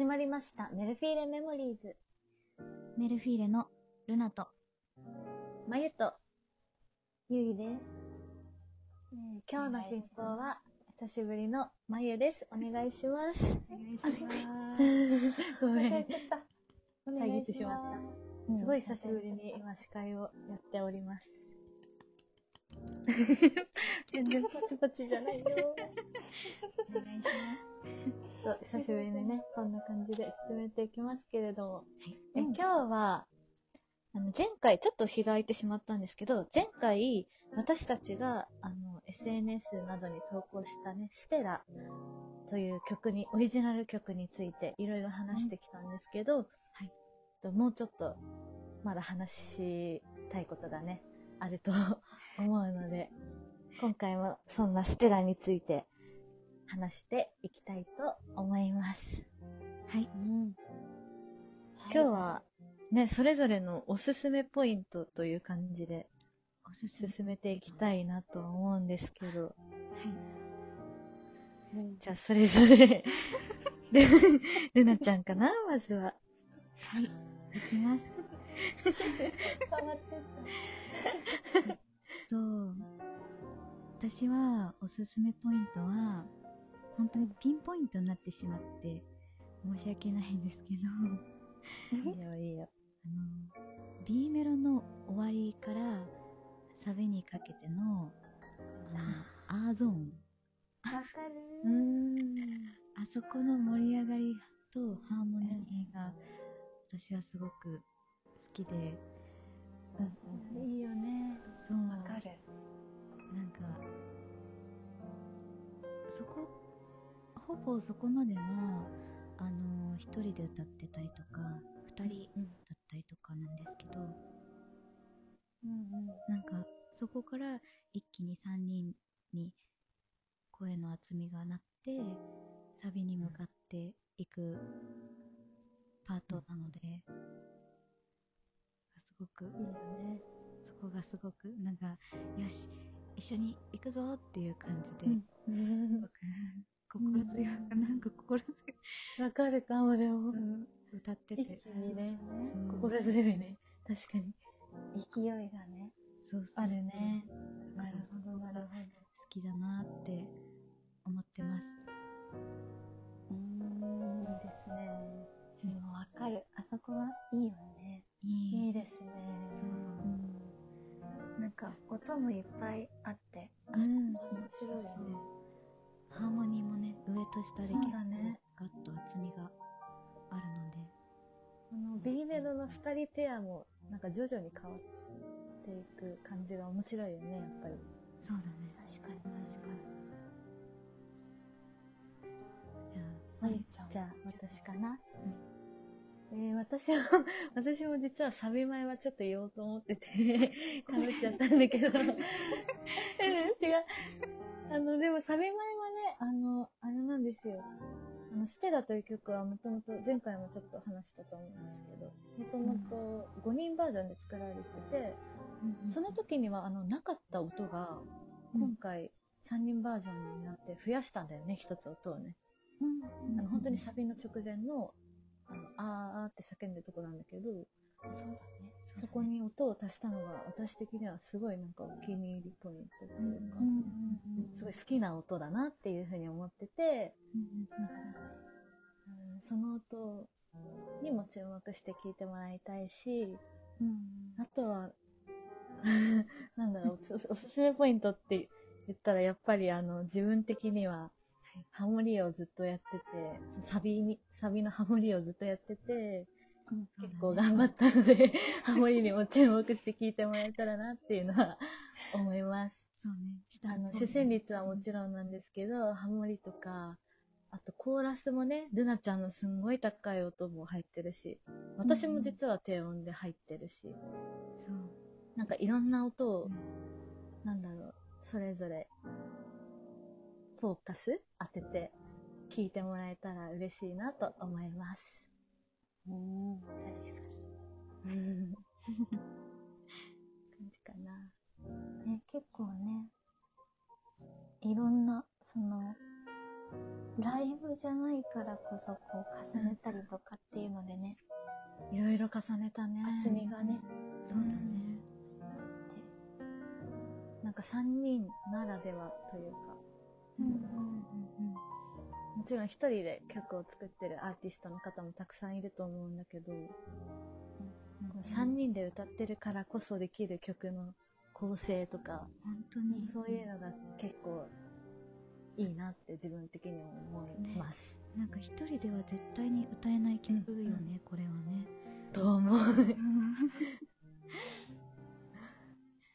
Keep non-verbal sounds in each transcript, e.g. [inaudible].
始まりました。メルフィーレメモリーズ。メルフィーレのルナと、まゆと、ゆいです。えー今日の進行は、久しぶりのまゆです。お願いします。お願いします。[laughs] ごめん。遮ってしまった。すごい久しぶりに今司会をやっております。全然パチパチじゃないよ。[laughs] お願いしちょっと久しぶりにね、こんな感じで進めていきますけれども、えうん。今日は、あの前回、ちょっと日が空いてしまったんですけど、前回、私たちが、あの、SNS などに投稿したね、ステラという曲に、オリジナル曲についていろいろ話してきたんですけど、はい。ともうちょっと、まだ話したいことがね、あると思うので、今回もそんなステラについて話していきたいと思います。はい。今日はね、それぞれのおすすめポイントという感じでおすすめ。進めていきたいなと思うんですけど、はい。じゃあそれぞれル、ルナちゃんかな？まずは。はい。いきます。と、私はおすすめポイントは、本当にピンポイントになってしまって、申し訳ないんですけど、[laughs] いいよいいよ。あの、B メロの終わりからサビにかけての、あの、アーゾーン。わかるうーん。あそこの盛り上がりとハーモニーが私はすごく好きで、いいよね。そう、る。なんか、そこ、ほぼそこまでは、あの、一人で歌ってたりとか、二人うん。だったりとかなんですけど、うんなんか、そこから一気に三人に声の厚みがなって、サビに向かっていくパートなので、すごく、うん。いいよね。そこがすごく、なんか、よし、一緒に行くぞっていう感じで、うん。僕、心強い、なんか心強い、わかるかもでも。歌って一て。気にね、そう心強いね。確かに。勢いがね、そうそうあるね。なるほど、なるほど。好きだなって思ってます。うーん、いいですね。でもわかる。あそこはいいよね。いい。いいですね。うん。なんか、音もいっぱいあって。と下でそうだねガッと厚みがあるので。あの、B メロの二人ペアも、なんか徐々に変わっていく感じが面白いよね、やっぱり。そうだね。確かに、確かに。じゃあ、まゆちゃん。じゃあ、私かな？えー、私は、[laughs] 私も実はサビ前はちょっと言おうと思ってて、かぶっちゃったんだけど。[laughs] うん違う。あの、でもサビ前あの、あれなんですよ。あの、ステラという曲はもともと、前回もちょっと話したと思うんですけど、もともと5人バージョンで作られてて、その時には、あの、なかった音が、今回3人バージョンになって増やしたんだよね、一つ音をね。うん、あの本当にサビの直前の、あの、あーって叫んでるとこなんだけど、そうだね。そこに音を足したのが私的にはすごいなんかお気に入りポイントとうん、いうか、きな音だなっていうふうに思ってて、うん、その音にも注目して聴いてもらいたいし、うん、あとは、[laughs] なんだろう、おす [laughs] おすすめポイントって言ったらやっぱりあの自分的には、ハモリをずっとやってて、サビに、サビのハモリをずっとやってて、結構頑張ったので、ハモリにも注目して聴いてもらえたらなっていうのは思います。そうね。下あの、主旋律はもちろんなんですけど、ハモリとか、あとコーラスもね、ルナちゃんのすんごい高い音も入ってるし、私も実は低音で入ってるし、そう。なんかいろんな音を、うんなんだろう、それぞれ、フォーカス当てて聴いてもらえたら嬉しいなと思います。うん、確かに。[laughs] ね、結構ね、いろんな、その、ライブうじゃないからこそ、こう、重ねたりとかっていうのでね、いろいろ重ねたね。厚みがね、そうだね。なんか3人ならではというか、うんうんもちろん一人で曲を作ってるアーティストの方もたくさんいると思うんだけど、3人で歌ってるからこそできる曲の構成とか、本当に。そういうのが結構いいなって自分的にも思います。なんか一人では絶対に歌えない曲よね、これはね。と思う。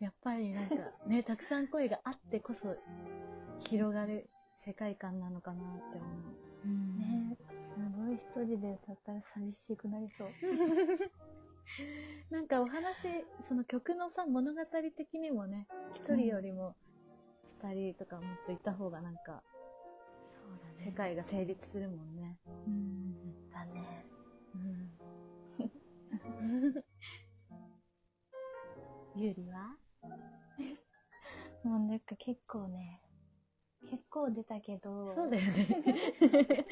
やっぱりなんかね、たくさん声があってこそ広がる世界観なのかなって思う。うんねすごい一人で歌ったら寂しくなりそう。[laughs] [laughs] なんかお話、その曲のさ、物語的にもね、一人よりも二人とかもっといた方がなんか、そうだね。世界が成立するもんね。うん。だね。うん。ゆりは？[laughs] もうなんか結構ね、結構出たけど、そうだよね。[laughs]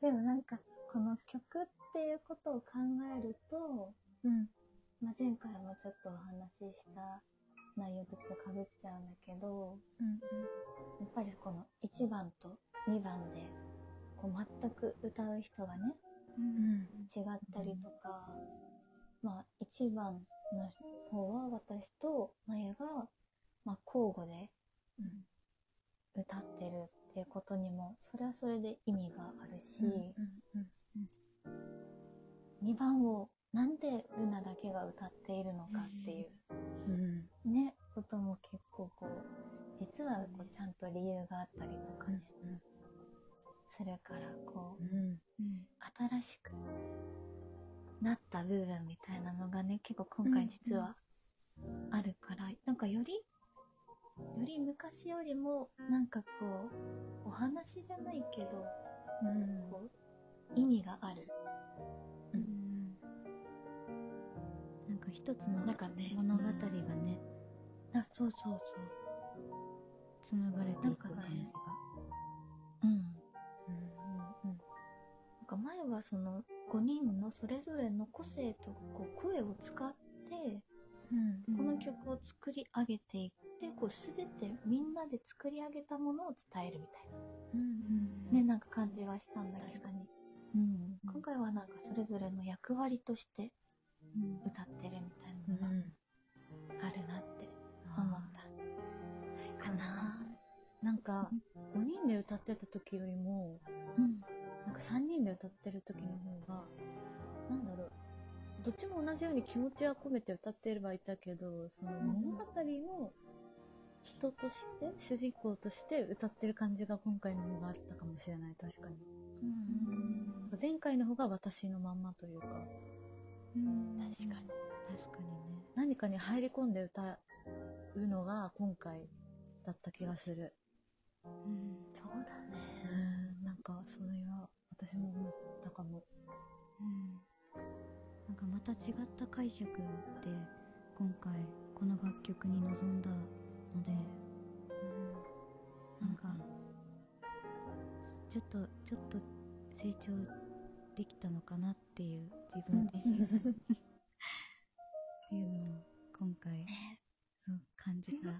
でもなんか、この曲っていうことを考えると、うん。まあ、前回もちょっとお話しした内容とちょっと被っちゃうんだけど、うん。やっぱりこの1番と2番で、こう全く歌う人がね、うん。違ったりとか、まあ1番の方は私とまゆが、まあ交互でうん。歌ってるっていうことにも、それはそれで意味があるし、2番をなんでルナだけが歌っているのかっていううん。ね、ことも結構こう、実はこうちゃんと理由があったりとかね、するから、こう、うん。新しくなった部分みたいなのがね、結構今回実はあるから、なんかより、より昔よりも、なんかこう、お話じゃないけど、こう、意味がある。うん。なんか一つの物語がね、あ、そうそうそう。紡がれていく感じが。うん。なんか前はその5人のそれぞれの個性とこう声を使って、うん。この曲を作り上げていって、こうすべてみんなで作り上げたものを伝えるみたいうん。な、ね、なんか感じがしたんだけど、確かに。うん、今回はなんかそれぞれの役割として歌ってるみたいなのがあるなって思った。かななんか、5人で歌ってた時よりも、うん。なんか3人で歌ってる時の方が、なんだろう、どっちも同じように気持ちは込めて歌ってればいたけど、その物語の人として、主人公として歌ってる感じが今回の方があったかもしれない、確かに。うん。前回の方が私のまんまというか、確かに。確かにね。何かに入り込んで歌うのが今回だった気がする。うん。そうだね。うん、なんかそれは私も思ったかも。うん。なんかまた違った解釈で、今回この楽曲に臨んだので、なんか、ちょっと、ちょっと成長できたのかなっていう自分自身っていうのを今回、そう感じたか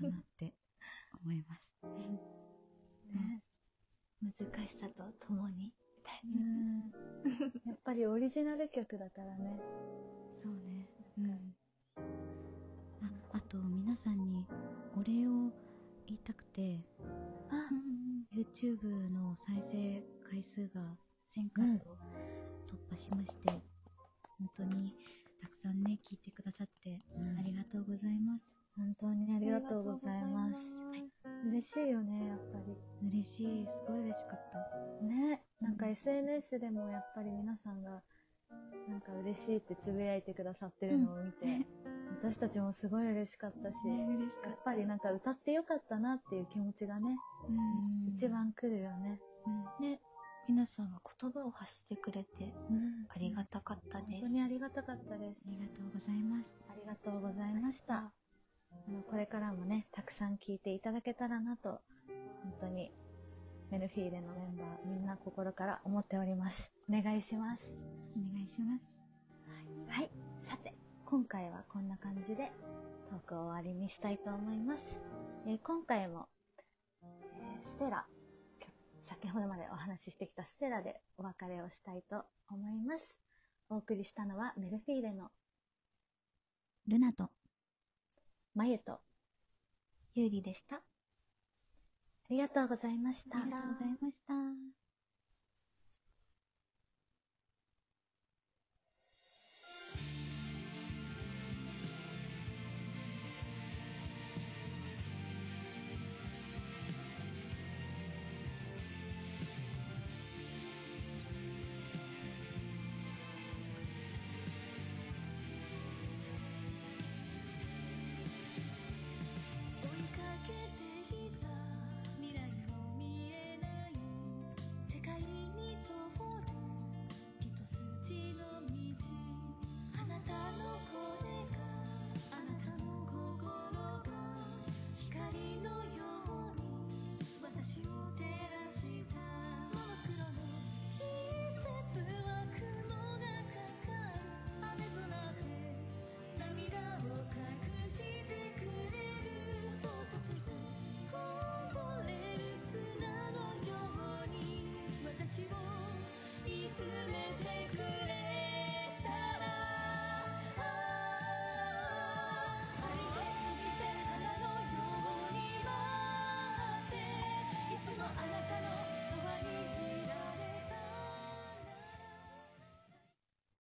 なって思います。ね難しさとともに、みたいな。やっぱりオリジナル曲だからね。そうね。て、あ、YouTube の再生回数が1000回を突破しまして、本当にたくさんね、聞いてくださってありがとうございます。本当にありがとうございます。嬉しいよね、やっぱり。嬉しい、すごい嬉しかった。ね、なんか SNS でもやっぱり皆さんが、なんか嬉しいってつぶやいてくださってるのを見て、私たちもすごい嬉しかったし、やっぱりなんか歌ってよかったなっていう気持ちがね、うん一番来るよね。ね、皆さんが言葉を発してくれてありがたかったです。本当にありがたかったです。ありがとうございます。ありがとうございました。あのこれからもね、たくさん聞いていただけたらなと、本当にメルフィーレのメンバー、みんな心から思っております。お願いします。お願いします。はい。さて、今回はこんな感じでトークを終わりにしたいと思います。えー今回も、えーステラ、先ほどまでお話ししてきたステラでお別れをしたいと思います。お送りしたのはメルフィーレのルナと、まゆと、あゆうりでした。りがとうございました。ありがとうございました。